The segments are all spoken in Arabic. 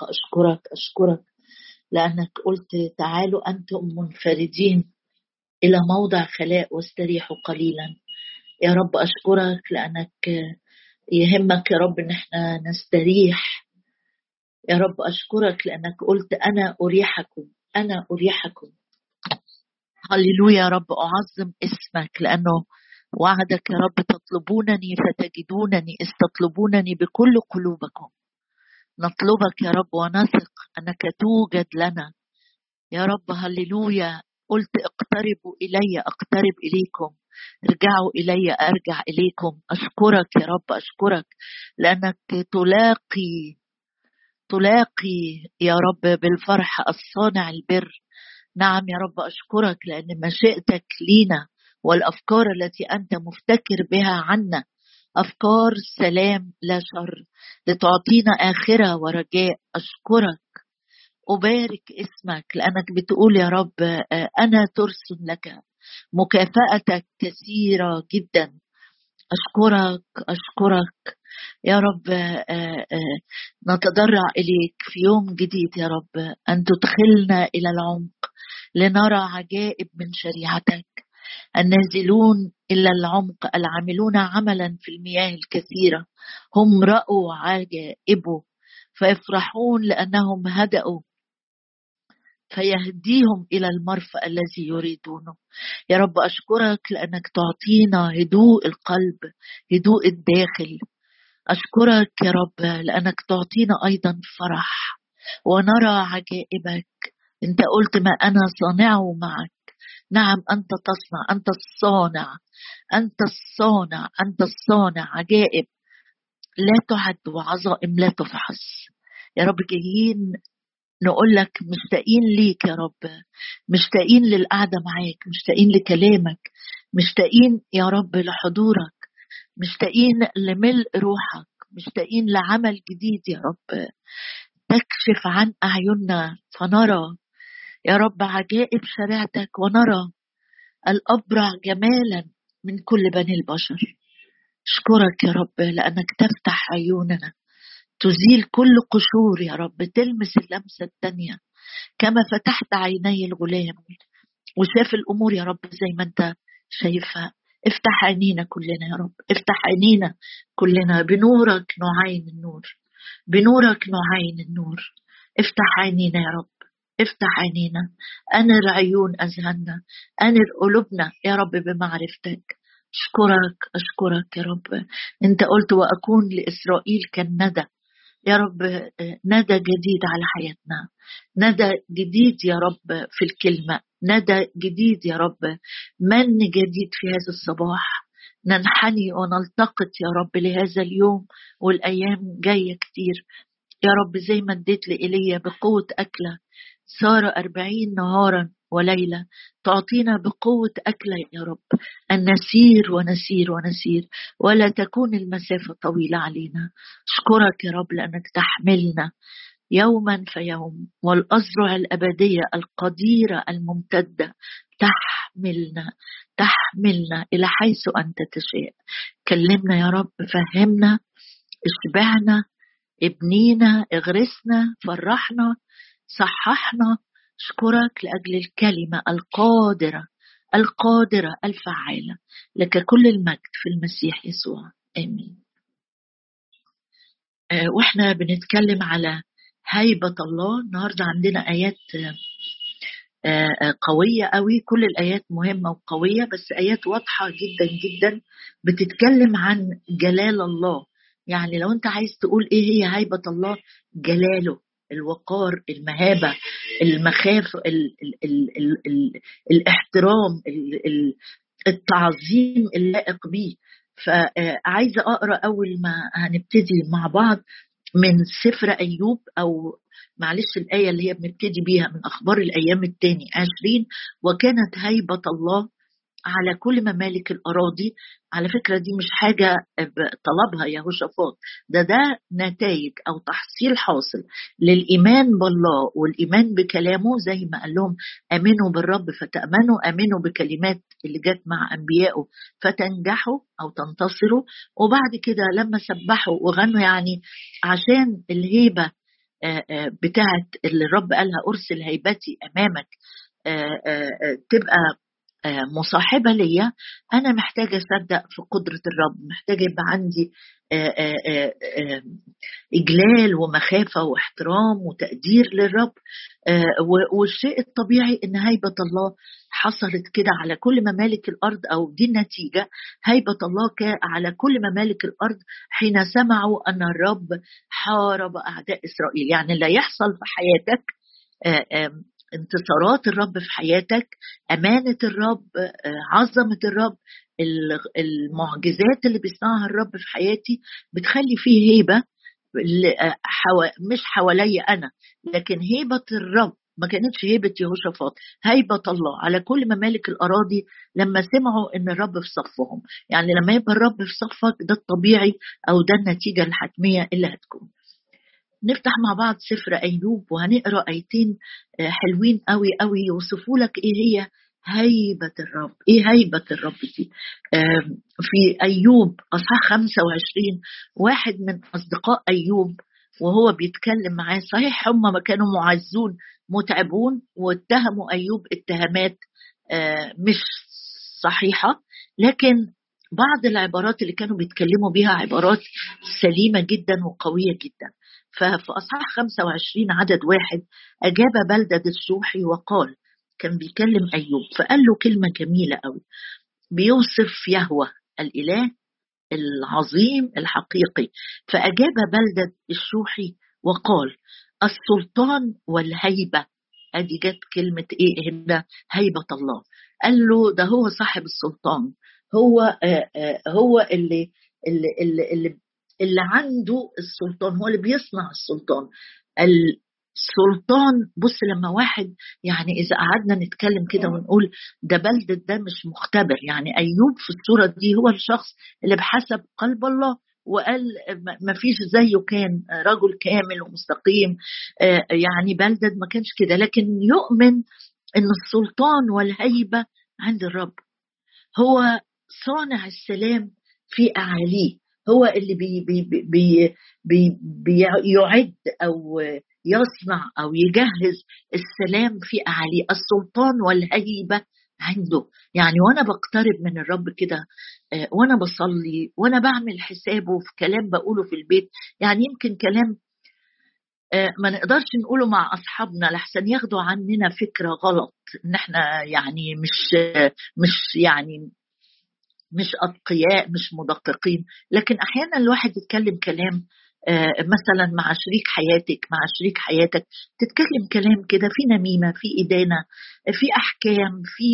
الحق أشكرك أشكرك لأنك قلت تعالوا أنتم منفردين إلى موضع خلاء واستريحوا قليلا. يا رب أشكرك لأنك يهمك يا رب إن إحنا نستريح. يا رب أشكرك لأنك قلت أنا أريحكم أنا أريحكم. هللويا يا رب أعظم اسمك لأنه وعدك يا رب تطلبونني فتجدونني استطلبونني بكل قلوبكم. نطلبك يا رب ونثق أنك توجد لنا. يا رب هللويا. قلت اقتربوا إلي أقترب إليكم. ارجعوا إلي أرجع إليكم. أشكرك يا رب أشكرك. لأنك تلاقي تلاقي يا رب بالفرح الصانع البر. نعم يا رب أشكرك لأن مشيئتك لينا والأفكار التي أنت مفتكر بها عنا أفكار سلام لا شر لتعطينا آخرة ورجاء أشكرك. أبارك اسمك لأنك بتقول يا رب أنا ترس لك مكافأتك كثيرة جدا. أشكرك أشكرك. يا رب نتضرع إليك في يوم جديد يا رب أن تدخلنا إلى العمق لنرى عجائب من شريعتك. النازلون إلى العمق العاملون عملا في المياه الكثيرة. هم رأوا عجائبه فيفرحون لأنهم هدأوا فيهديهم إلى المرفأ الذي يريدونه يا رب أشكرك لأنك تعطينا هدوء القلب هدوء الداخل. أشكرك يا رب لأنك تعطينا أيضا فرح ونرى عجائبك. انت قلت ما أنا صانعه معك. نعم أنت تصنع أنت الصانع أنت الصانع أنت الصانع عجائب. لا تعد وعظائم لا تفحص. يا رب جايين نقول لك مشتاقين ليك يا رب مشتاقين للقعدة معاك مشتاقين لكلامك مشتاقين يا رب لحضورك مشتاقين لملء روحك مشتاقين لعمل جديد يا رب. تكشف عن أعيننا فنرى يا رب عجائب شريعتك ونرى الأبرع جمالا من كل بني البشر. أشكرك يا رب لأنك تفتح عيوننا. تزيل كل قشور يا رب تلمس اللمسة التانية. كما فتحت عيني الغلام وشاف الأمور يا رب زي ما أنت شايفها. افتح عينينا كلنا يا رب افتح عينينا كلنا بنورك نعين النور. بنورك نعين النور. افتح عينينا يا رب. افتح عينينا. انر عيون اذهاننا انر قلوبنا يا رب بمعرفتك. أشكرك أشكرك يا رب. أنت قلت وأكون لإسرائيل كالندى. يا رب ندى جديد على حياتنا. ندى جديد يا رب في الكلمة. ندى جديد يا رب. من جديد في هذا الصباح؟ ننحني ونلتقط يا رب لهذا اليوم والأيام جاية كتير. يا رب زي ما اديت لإيليا بقوة أكلة. صار أربعين نهارا وليلة تعطينا بقوة أكلة يا رب. أن نسير ونسير ونسير ولا تكون المسافة طويلة علينا. أشكرك يا رب لأنك تحملنا يوما فيوم والأزرع الأبدية القديرة الممتدة تحملنا تحملنا إلى حيث أنت تشاء. كلمنا يا رب فهمنا اشبعنا ابنينا اغرسنا فرحنا صححنا أشكرك لأجل الكلمة القادرة القادرة الفعالة لك كل المجد في المسيح يسوع. آمين. آه، وإحنا بنتكلم على هيبة الله. النهاردة عندنا آيات آه، آه، قوية قوي. كل الآيات مهمة وقوية بس آيات واضحة جدا جدا بتتكلم عن جلال الله. يعني لو أنت عايز تقول إيه هي هيبة الله جلاله. الوقار المهابة المخاف ال ال ال ال ال الاحترام ال ال التعظيم اللائق به فعايزة أقرأ أول ما هنبتدي مع بعض من سفر أيوب أو معلش الآية اللي هي بنبتدي بيها من أخبار الأيام الثاني عشرين. وكانت هيبة الله على كل ممالك الأراضي. على فكرة دي مش حاجة طلبها يهوشافاط ده ده نتائج أو تحصيل حاصل للإيمان بالله والإيمان بكلامه زي ما قال لهم آمنوا بالرب فتأمنوا آمنوا بكلمات اللي جت مع أنبيائه فتنجحوا أو تنتصروا. وبعد كده لما سبحوا وغنوا يعني عشان الهيبة بتاعت اللي الرب قالها أرسل هيبتي أمامك تبقى مصاحبة ليا. أنا محتاجة أصدق في قدرة الرب محتاجة يبقى عندي إجلال ومخافة واحترام وتقدير للرب. والشيء الطبيعي إن هيبة الله حصلت كده على كل ممالك الأرض أو دي النتيجة. هيبة الله على كل ممالك الأرض حين سمعوا أن الرب حارب أعداء إسرائيل. يعني اللي يحصل في حياتك انتصارات الرب في حياتك أمانة الرب عظمة الرب المعجزات اللي بيصنعها الرب في حياتي بتخلي فيه هيبة مش حواليا أنا لكن هيبة الرب ما كانتش هيبة يهوشافاط هيبة الله على كل ممالك الأراضي لما سمعوا إن الرب في صفهم. يعني لما يبقى الرب في صفك ده الطبيعي أو ده النتيجة الحتمية اللي هتكون. نفتح مع بعض سفر أيوب وهنقرأ آيتين آه، حلوين قوي قوي يوصفوا لك إيه هي هيبة الرب إيه هيبة الرب دي. في أيوب أصحاح 25 واحد من أصدقاء أيوب وهو بيتكلم معاه صحيح هم ما كانوا معزون متعبون واتهموا أيوب اتهامات آه، مش صحيحة لكن بعض العبارات اللي كانوا بيتكلموا بيها عبارات سليمة جدا وقوية جدا. ففي أصحاح 25 عدد واحد أجاب بلدة السوحي وقال كان بيكلم أيوب. فقال له كلمة جميلة قوي بيوصف يهوى الإله العظيم الحقيقي. فأجاب بلدة الشوحي وقال السلطان والهيبة. أدي جت كلمة إيه هنا؟ هيبة الله. قال له ده هو صاحب السلطان هو آه آه هو اللي اللي اللي, اللي اللي عنده السلطان هو اللي بيصنع السلطان. السلطان بص لما واحد يعني إذا قعدنا نتكلم كده ونقول ده بلدة ده مش مختبر. يعني أيوب في الصورة دي هو الشخص اللي بحسب قلب الله وقال ما فيش زيه كان رجل كامل ومستقيم. آه، يعني بلدد ما كانش كده. لكن يؤمن إن السلطان والهيبة عند الرب. هو صانع السلام في أعاليه. هو اللي بي بي بي بي بيعد أو يصنع أو يجهز السلام في أعالي السلطان والهيبة عنده. يعني وأنا بقترب من الرب كده آه، وأنا بصلي وأنا بعمل حسابه في كلام بقوله في البيت. يعني يمكن كلام آه، ما نقدرش نقوله مع أصحابنا لحسن ياخدوا عننا فكرة غلط. إن إحنا يعني مش مش يعني مش أتقياء مش مدققين. لكن أحيانا الواحد يتكلم كلام آه، مثلا مع شريك حياتك مع شريك حياتك تتكلم كلام كده في نميمة في إدانة في أحكام في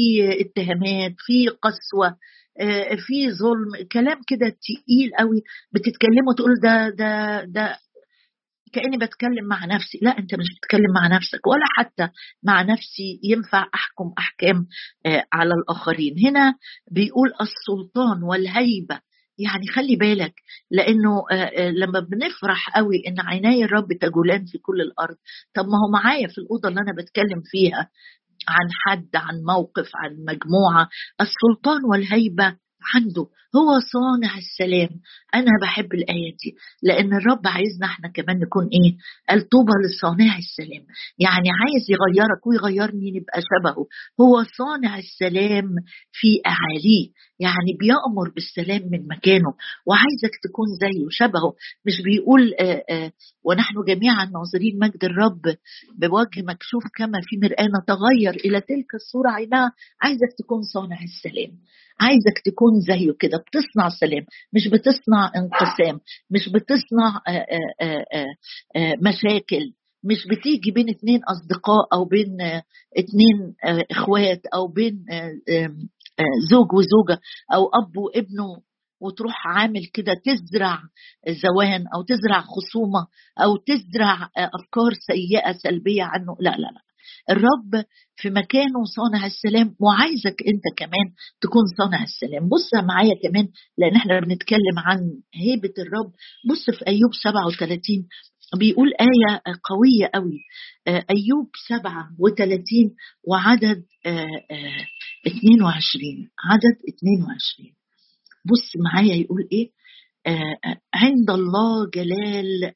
اتهامات في قسوة آه، في ظلم كلام كده تقيل قوي بتتكلموا تقول ده ده ده كأني بتكلم مع نفسي. لا أنت مش بتتكلم مع نفسك ولا حتى مع نفسي ينفع أحكم أحكام آه، على الآخرين. هنا بيقول السلطان والهيبة. يعني خلي بالك لأنه آه، آه، لما بنفرح قوي إن عيناي الرب تجولان في كل الأرض طب ما هو معايا في الأوضة اللي أنا بتكلم فيها عن حد عن موقف عن مجموعة. السلطان والهيبة عنده. هو صانع السلام. أنا بحب الآية دي. لأن الرب عايزنا إحنا كمان نكون إيه؟ قال طوبى لصانع السلام. يعني عايز يغيرك ويغيرني نبقى شبهه. هو صانع السلام في أعاليه. يعني بيأمر بالسلام من مكانه. وعايزك تكون زيه شبهه. مش بيقول آآ آه، آآ آه، ونحن جميعا ناظرين مجد الرب بوجه مكشوف كما في مرآة نتغير إلى تلك الصورة. عينها عايزك تكون صانع السلام. عايزك تكون زيه كده بتصنع سلام مش بتصنع انقسام مش بتصنع آآ مشاكل مش بتيجي بين اتنين أصدقاء أو بين اتنين إخوات أو بين زوج وزوجة أو أب وابنه وتروح عامل كده تزرع زوان أو تزرع خصومة أو تزرع أفكار سيئة سلبية عنه. لا لا لا. الرب في مكانه صانع السلام وعايزك انت كمان تكون صانع السلام. بص معايا كمان لأن إحنا بنتكلم عن هيبة الرب. بص في أيوب 37 بيقول آية قوية قوي. آه، أيوب 37 وعدد 22 آه، آه، عدد 22 بص معايا يقول إيه؟ عند الله جلال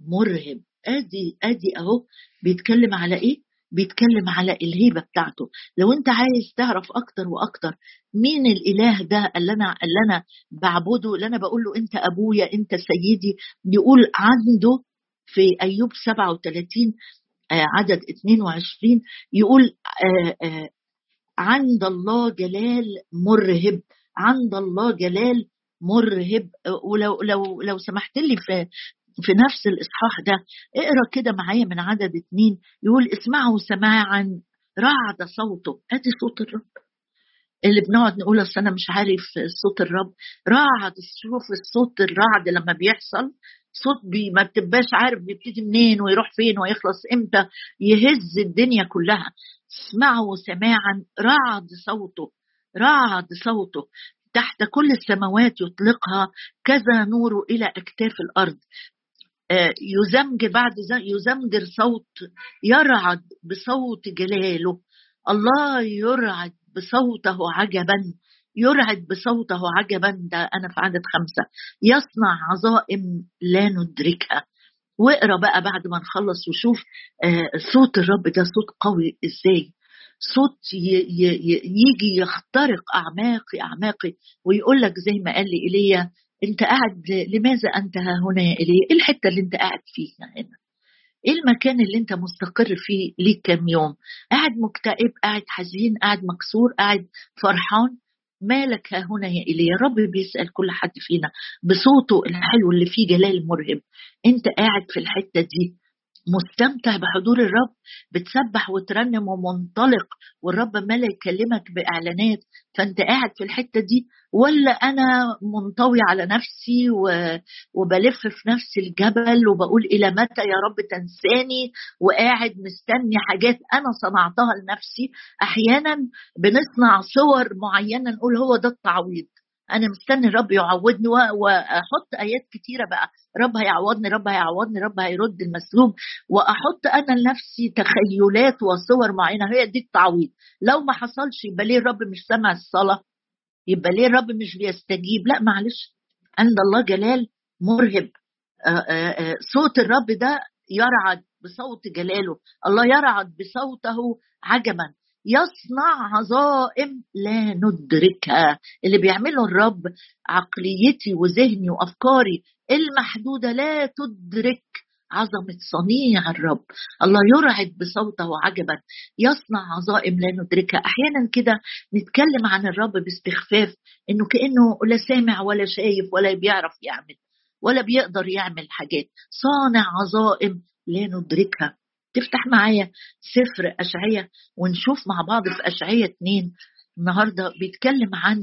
مرهب. أدي أدي أهو بيتكلم على إيه؟ بيتكلم على الهيبة بتاعته. لو أنت عايز تعرف أكتر وأكتر مين الإله ده اللي أنا اللي أنا بعبده اللي أنا بقول له أنت أبويا أنت سيدي يقول عنده في أيوب 37 آه، عدد 22 يقول آه، آه، عند الله جلال مرهب عند الله جلال مرهب. ولو لو لو سمحت لي في في نفس الإصحاح ده اقرأ كده معايا من عدد اتنين يقول اسمعوا سماعا رعد صوته. أدي صوت الرب. اللي بنقعد نقول أصل أنا مش عارف صوت الرب. رعد شوف الصوت الرعد لما بيحصل. صوت بي ما بتبقاش عارف بيبتدي منين ويروح فين ويخلص إمتى. يهز الدنيا كلها. اسمعوا سماعا رعد صوته. رعد صوته. تحت كل السماوات يطلقها كذا نور إلى أكتاف الأرض. يزمجر بعد يزمجر صوت يرعد بصوت جلاله. الله يرعد بصوته عجبا يرعد بصوته عجبا. ده أنا في عدد خمسة. يصنع عظائم لا ندركها. واقرأ بقى بعد ما نخلص وشوف آه، صوت الرب ده صوت قوي إزاي؟ صوت يجي يخترق أعماقي أعماقي. ويقول لك زي ما قال لي ايليا انت قاعد لماذا أنت ها هنا يا ايليا؟ إيه الحتة اللي أنت قاعد فيها هنا؟ إيه المكان اللي أنت مستقر فيه ليك كام يوم؟ قاعد مكتئب، قاعد حزين، قاعد مكسور، قاعد فرحان؟ مالك ها هنا يا إيليا رب بيسأل كل حد فينا بصوته الحلو اللي فيه جلال مرهب أنت قاعد في الحتة دي مستمتع بحضور الرب بتسبح وترنم ومنطلق والرب ملا يكلمك بإعلانات. فأنت قاعد في الحتة دي ولا أنا منطوي على نفسي وبلف في نفس الجبل وبقول إلى متى يا رب تنساني؟ وقاعد مستني حاجات أنا صنعتها لنفسي. أحيانا بنصنع صور معينة نقول هو ده التعويض. أنا مستني الرب يعوضني وأحط آيات كتيرة بقى. رب هيعوضني رب هيعوضني رب هيرد المسلوب وأحط أنا لنفسي تخيلات وصور معينة. هي دي التعويض. لو ما حصلش يبقى ليه الرب مش سامع الصلاة؟ يبقى ليه الرب مش بيستجيب؟ لا معلش. عند الله جلال مرهب. صوت الرب ده يرعد بصوت جلاله. الله يرعد بصوته عجبا. يصنع عظائم لا ندركها. اللي بيعمله الرب عقليتي وذهني وأفكاري المحدودة لا تدرك عظمة صنيع الرب. الله يرعد بصوته عجبا يصنع عظائم لا ندركها. أحيانا كده نتكلم عن الرب باستخفاف إنه كأنه لا سامع ولا شايف ولا بيعرف يعمل ولا بيقدر يعمل حاجات. صانع عظائم لا ندركها. تفتح معايا سفر أشعية ونشوف مع بعض في أشعية اتنين. النهارده بيتكلم عن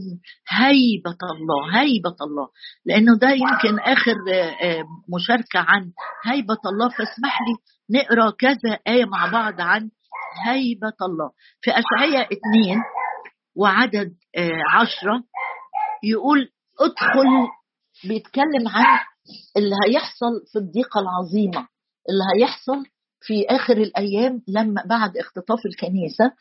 هيبة الله هيبة الله. لأنه ده يمكن آخر آه، مشاركة عن هيبة الله. فاسمح لي نقرأ كذا آية مع بعض عن هيبة الله. في أشعية اتنين وعدد آه، عشرة يقول ادخل بيتكلم عن اللي هيحصل في الضيقة العظيمة اللي هيحصل في آخر الأيام لما بعد اختطاف الكنيسة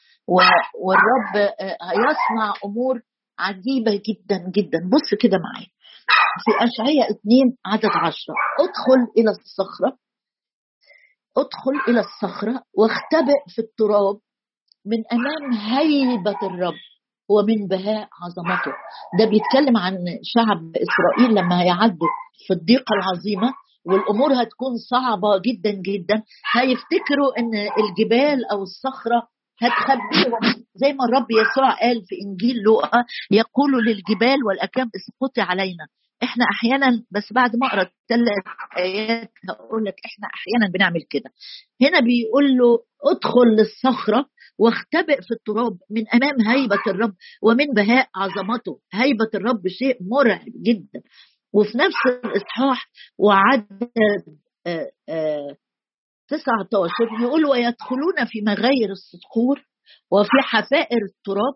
والرب آه، هيصنع أمور عجيبة جدا جدا. بص كده معايا. في أشعياء 2 عدد عشرة. ادخل إلى الصخرة. ادخل إلى الصخرة واختبئ في التراب من أمام هيبة الرب ومن بهاء عظمته. ده بيتكلم عن شعب إسرائيل لما هيعدوا في الضيقة العظيمة. والأمور هتكون صعبة جدا جدا. هيفتكروا إن الجبال أو الصخرة هتخبيهم زي ما الرب يسوع قال في إنجيل لوقا يقول للجبال والاكام اسقطي علينا. إحنا أحيانا بس بعد ما أقرأ الثلاث آيات هقول لك إحنا أحيانا بنعمل كده. هنا بيقول له ادخل للصخرة واختبئ في التراب. من أمام هيبة الرب ومن بهاء عظمته. هيبة الرب شيء مرعب جدا. وفي نفس الإصحاح وعدد 19 يقول ويدخلون في مغاير الصخور وفي حفائر التراب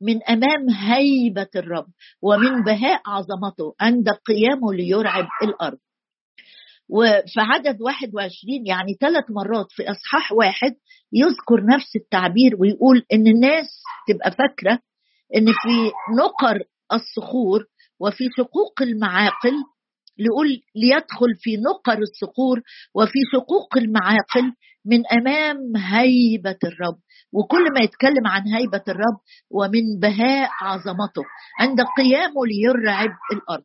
من أمام هيبة الرب ومن بهاء عظمته عند قيامه ليرعب الأرض. وفي عدد 21 يعني ثلاث مرات في إصحاح واحد يذكر نفس التعبير ويقول إن الناس تبقى فاكرة إن في نقر الصخور وفي شقوق المعاقل ليدخل في نقر الصخور وفي شقوق المعاقل من أمام هيبة الرب. وكل ما يتكلم عن هيبة الرب ومن بهاء عظمته. عند قيامه ليرعب الأرض.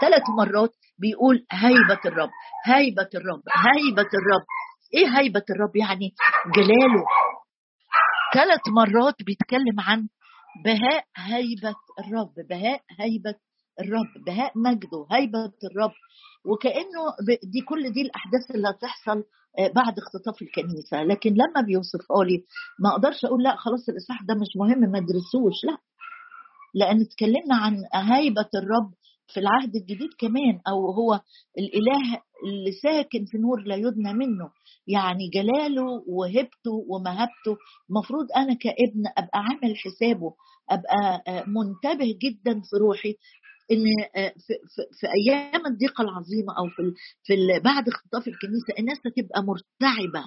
ثلاث مرات بيقول هيبة الرب هيبة الرب هيبة الرب. إيه هيبة الرب؟ يعني جلاله. ثلاث مرات بيتكلم عن بهاء هيبة الرب بهاء هيبة الرب بهاء مجده هيبة الرب. وكأنه دي كل دي الأحداث اللي هتحصل آه، بعد اختطاف الكنيسة. لكن لما بيوصفها لي ما أقدرش أقول لا خلاص الاصحاح ده مش مهم ما ادرسوش لا. لأن اتكلمنا عن هيبة الرب في العهد الجديد كمان أو هو الإله اللي ساكن في نور لا يدنى منه. يعني جلاله وهبته ومهبته المفروض أنا كابن أبقى عامل حسابه أبقى آه، منتبه جدا في روحي. إن آه، في, أيام الضيقة العظيمة أو في في بعد اختطاف الكنيسة الناس هتبقى مرتعبة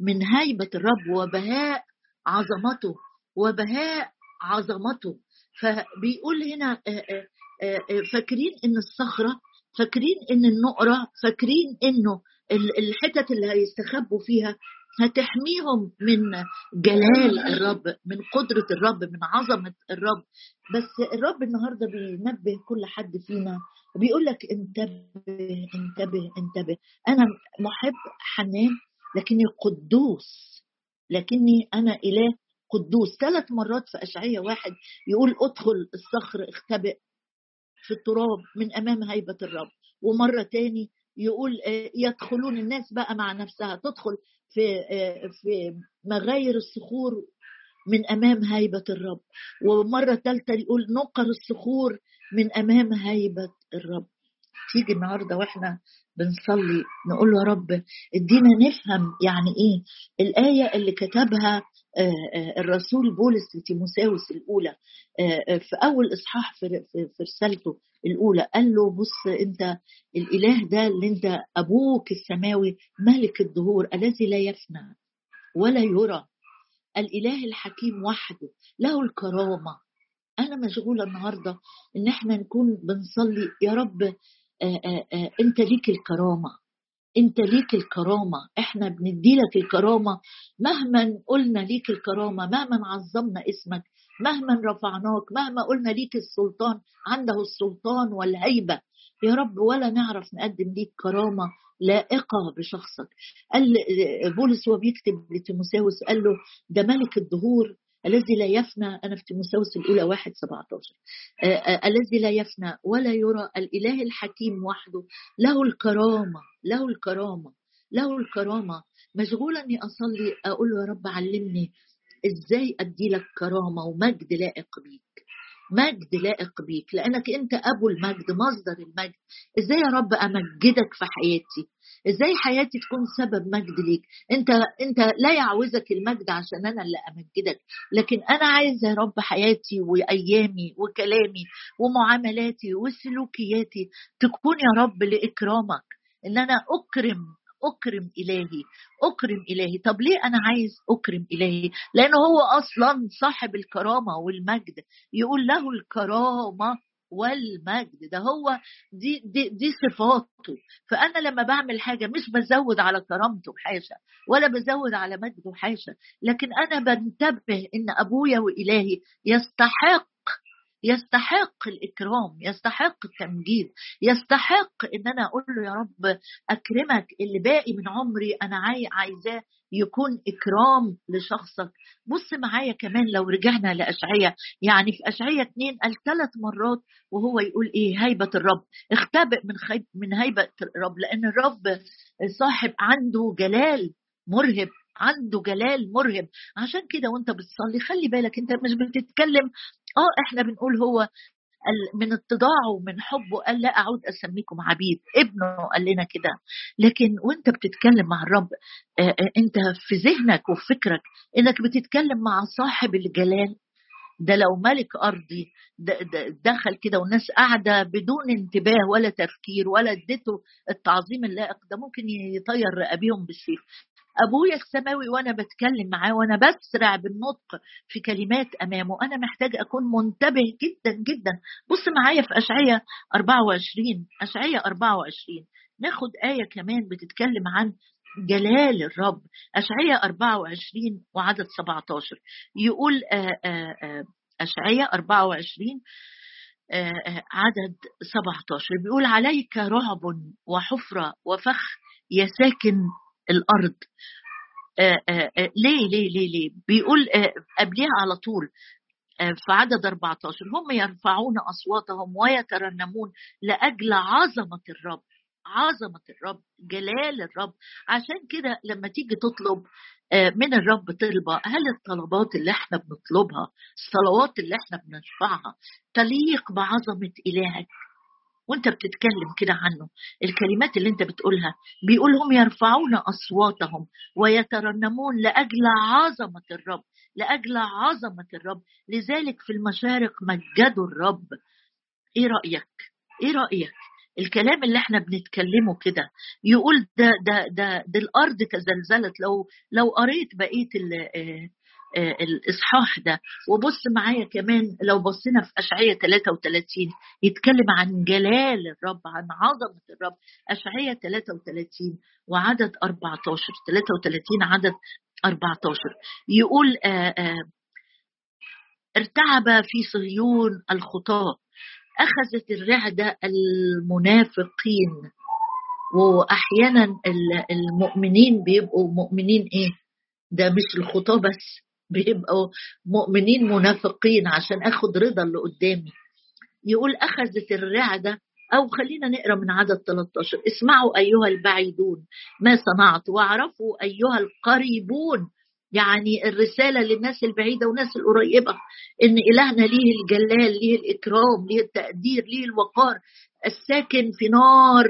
من هيبة الرب وبهاء عظمته وبهاء عظمته. فبيقول هنا آه، فاكرين إن الصخرة فاكرين إن النقرة فاكرين إنه الحتت اللي هيستخبوا فيها هتحميهم من جلال الرب من قدرة الرب من عظمة الرب. بس الرب النهاردة بينبه كل حد فينا بيقول لك انتبه انتبه انتبه. أنا محب حنان لكني قدوس لكني أنا إله قدوس. ثلاث مرات في أشعية واحد يقول ادخل الصخر اختبئ في التراب من أمام هيبة الرب. ومرة تاني يقول آه، يدخلون الناس بقى مع نفسها. تدخل في آه، في مغاير الصخور من أمام هيبة الرب. ومرة ثالثه يقول نقر الصخور من أمام هيبة الرب. تيجي النهارده وإحنا بنصلي نقول له يا رب ادينا نفهم يعني إيه الآية اللي كتبها الرسول بولس لتيموساوس الأولى آه، في أول إصحاح في رسالته الأولى قال له بص أنت الإله ده اللي أنت أبوك السماوي ملك الدهور الذي لا يفنى ولا يرى الإله الحكيم وحده له الكرامة. أنا مشغولة النهارده إن إحنا نكون بنصلي يا رب أنت ليك الكرامة. انت ليك الكرامة إحنا بنديلك الكرامة. مهما قلنا ليك الكرامة مهما عظمنا اسمك مهما رفعناك مهما قلنا ليك السلطان عنده السلطان والهيبة يا رب ولا نعرف نقدم ليك كرامة لائقة بشخصك. قال بولس هو بيكتب لتيموساوس قال له ده ملك الدهور الذي لا يفنى أنا في تيموساوس الأولى واحد 17 آه، آه، الذي لا يفنى ولا يرى الإله الحكيم وحده. له الكرامة له الكرامة له الكرامة. مشغولة إني أصلي أقول يا رب علمني إزاي أدي لك كرامة ومجد لائق بيك. مجد لائق بيك لأنك أنت أبو المجد مصدر المجد. إزاي يا رب أمجدك في حياتي؟ إزاي حياتي تكون سبب مجد ليك؟ أنت أنت لا يعوزك المجد عشان أنا اللي أمجدك لكن أنا عايز يا رب حياتي وأيامي وكلامي ومعاملاتي وسلوكياتي تكون يا رب لإكرامك إن أنا أكرم أكرم إلهي أكرم إلهي. طب ليه أنا عايز أكرم إلهي؟ لأنه هو أصلا صاحب الكرامة والمجد. يقول له الكرامة والمجد. ده هو دي دي دي صفاته. فأنا لما بعمل حاجة مش بزود على كرامته حاشا ولا بزود على مجده حاشا لكن أنا بنتبه إن أبويا وإلهي يستحق يستحق الإكرام يستحق التمجيد يستحق إن أنا أقول له يا رب أكرمك اللي باقي من عمري أنا عايزاه يكون إكرام لشخصك. بص معايا كمان لو رجعنا لأشعية يعني في أشعية اتنين قال ثلاث مرات وهو يقول إيه؟ هيبة الرب. اختبئ من من هيبة الرب لأن الرب صاحب عنده جلال مرهب. عنده جلال مرهب. عشان كده وانت بتصلي خلي بالك انت مش بتتكلم آه إحنا بنقول هو من اتضاعه ومن حبه قال لا أعود أسميكم عبيد. ابنه قال لنا كده. لكن وانت بتتكلم مع الرب انت في ذهنك وفي فكرك انك بتتكلم مع صاحب الجلال. ده لو ملك أرضي دخل كده والناس قاعدة بدون انتباه ولا تفكير ولا اديته التعظيم اللائق ده ممكن يطير رقابيهم بالسيف. أبويا السماوي وأنا بتكلم معاه وأنا بسرع بالنطق في كلمات أمامه. أنا محتاج أكون منتبه جدا جدا. بص معايا في اشعياء 24 اشعياء 24 ناخد آية كمان بتتكلم عن جلال الرب. أشعية 24 وعدد 17 يقول آه، آه، آه، أشعية 24 عدد 17 بيقول عليك رعب وحفرة وفخ يا ساكن الأرض. ليه ليه ليه ليه؟ بيقول قبلها على طول في عدد 14 هم يرفعون أصواتهم ويترنمون لأجل عظمة الرب عظمة الرب جلال الرب. عشان كده لما تيجي تطلب آه، من الرب طلبة هل الطلبات اللي إحنا بنطلبها الصلوات اللي إحنا بنرفعها تليق بعظمة إلهك؟ وانت بتتكلم كده عنه. الكلمات اللي انت بتقولها بيقول هم يرفعون أصواتهم ويترنمون لأجل عظمة الرب لأجل عظمة الرب. لذلك في المشارق مجدوا الرب. إيه رأيك؟ إيه رأيك؟ الكلام اللي إحنا بنتكلمه كده يقول ده ده ده ده الأرض تزلزلت. لو لو قريت بقية آه، آه، الإصحاح ده. وبص معايا كمان لو بصينا في اشعياء 33 يتكلم عن جلال الرب عن عظمة الرب. اشعياء 33 وعدد 14 33 عدد 14 يقول آه، آآ ارتعب في صهيون الخطاة أخذت الرعدة المنافقين وأحيانا المؤمنين بيبقوا مؤمنين إيه؟ ده مش الخطاة بس. بيبقوا مؤمنين منافقين عشان أخد رضا اللي قدامي. يقول أخذت الرعدة أو خلينا نقرأ من عدد 13 اسمعوا أيها البعيدون ما صنعت واعرفوا أيها القريبون. يعني الرسالة للناس البعيدة والناس القريبة إن إلهنا ليه الجلال ليه الإكرام ليه التقدير ليه الوقار. الساكن في نار.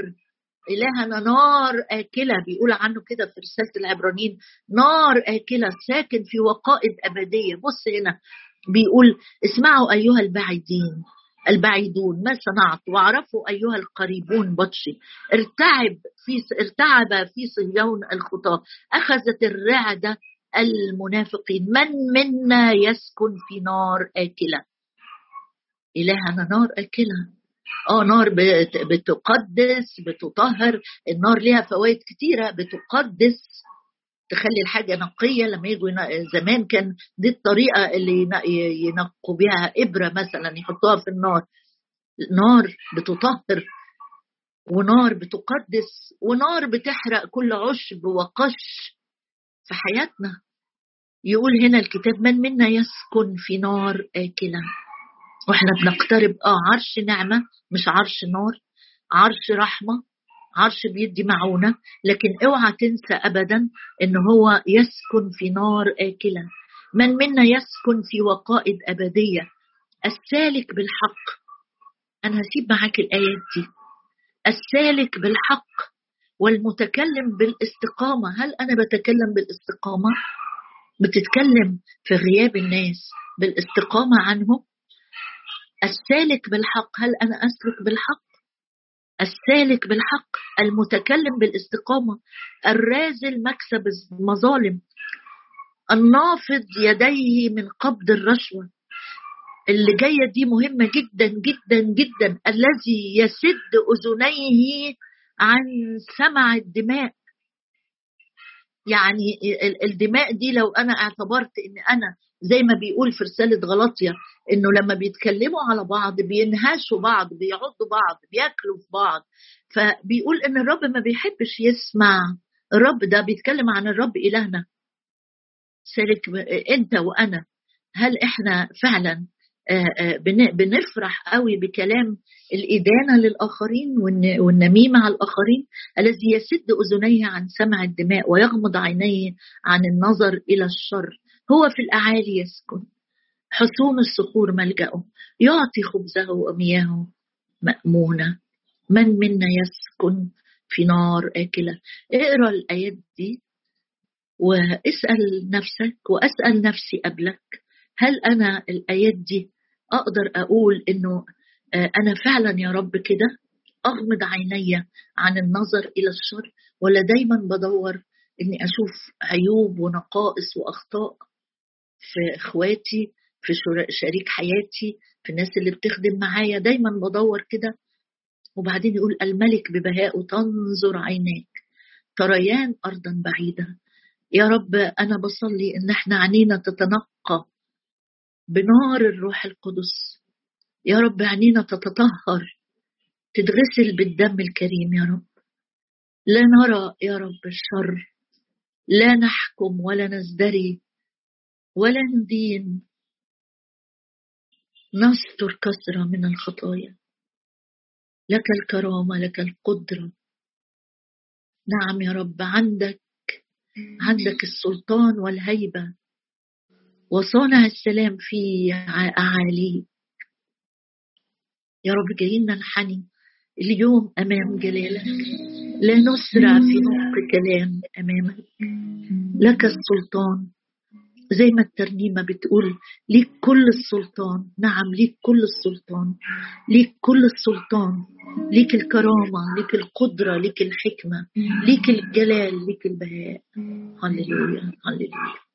إلهنا نار آكلة بيقول عنه كده في رسالة العبرانيين نار آكلة ساكن في وقائد أبدية. بص هنا بيقول اسمعوا أيها البعيدين البعيدون ما صنعت؟ واعرفوا أيها القريبون بطشي. ارتعب في ارتعب في صهيون الخطاة. أخذت الرعدة المنافقين. من منا يسكن في نار آكلة؟ إلهنا نار آكلة. آه نار بتقدس بتطهر. النار ليها فوائد كتيرة. بتقدس تخلي الحاجة نقية. لما يجوا زمان كان دي الطريقة اللي ينقوا بها إبرة مثلا يحطوها في النار. نار بتطهر ونار بتقدس ونار بتحرق كل عشب وقش في حياتنا. يقول هنا الكتاب من منا يسكن في نار آكلة؟ وإحنا بنقترب آه عرش نعمة مش عرش نار عرش رحمة عرش بيدي معونة لكن اوعى تنسى ابدا إن هو يسكن في نار آكلة من منا يسكن في وقائد أبدية؟ السالك بالحق. أنا هسيب معاك الآيات دي. السالك بالحق والمتكلم بالاستقامة. هل أنا بتكلم بالاستقامة؟ بتتكلم في غياب الناس بالاستقامة عنهم؟ السالك بالحق هل أنا أسلك بالحق؟ السالك بالحق المتكلم بالاستقامة الرازل مكسب المظالم النافض يديه من قبض الرشوة. اللي جاية دي مهمة جدا جدا جدا الذي يسد أذنيه عن سمع الدماء. يعني الدماء دي لو أنا اعتبرت إن أنا زي ما بيقول في رسالة غلطيا إنه لما بيتكلموا على بعض بينهشوا بعض بيعضوا بعض بياكلوا في بعض. فبيقول إن الرب ما بيحبش يسمع. الرب ده بيتكلم عن الرب إلهنا. سالك أنت وأنا هل إحنا فعلا آه، آه، بنفرح قوي بكلام الإدانة للآخرين والنميمة على الآخرين؟ الذي يسد أذنيه عن سمع الدماء ويغمض عينيه عن النظر إلى الشر. هو في الأعالي يسكن. حصون الصخور ملجأه. يعطي خبزه ومياهه مأمونة. من منا يسكن في نار آكلة؟ اقرأ الآيات دي واسأل نفسك وأسأل نفسي قبلك. هل أنا الآيات دي أقدر أقول إنه آه، أنا فعلا يا رب كده؟ أغمض عيني عن النظر إلى الشر ولا دايما بدور إني أشوف عيوب ونقائص وأخطاء؟ في اخواتي في شريك حياتي في الناس اللي بتخدم معايا دايما بدور كده. وبعدين يقول الملك ببهاء تنظر عيناك تريان ارضا بعيدة. يا رب أنا بصلي إن إحنا عينينا تتنقى بنار الروح القدس. يا رب عينينا تتطهر تتغسل بالدم الكريم يا رب. لا نرى يا رب الشر لا نحكم ولا نزدري. ولا ندين. نستر كثرة من الخطايا. لك الكرامة لك القدرة. نعم يا رب عندك عندك السلطان والهيبة. وصانع السلام في أعاليه يا رب جايين ننحني اليوم أمام جلالك. لا نسرع في نطق كلام أمامك. لك السلطان زي ما الترنيمة بتقول ليك كل السلطان. نعم ليك كل السلطان. ليك كل السلطان. ليك الكرامة ليك القدرة ليك الحكمة. ليك الجلال ليك البهاء. هللويا هللويا.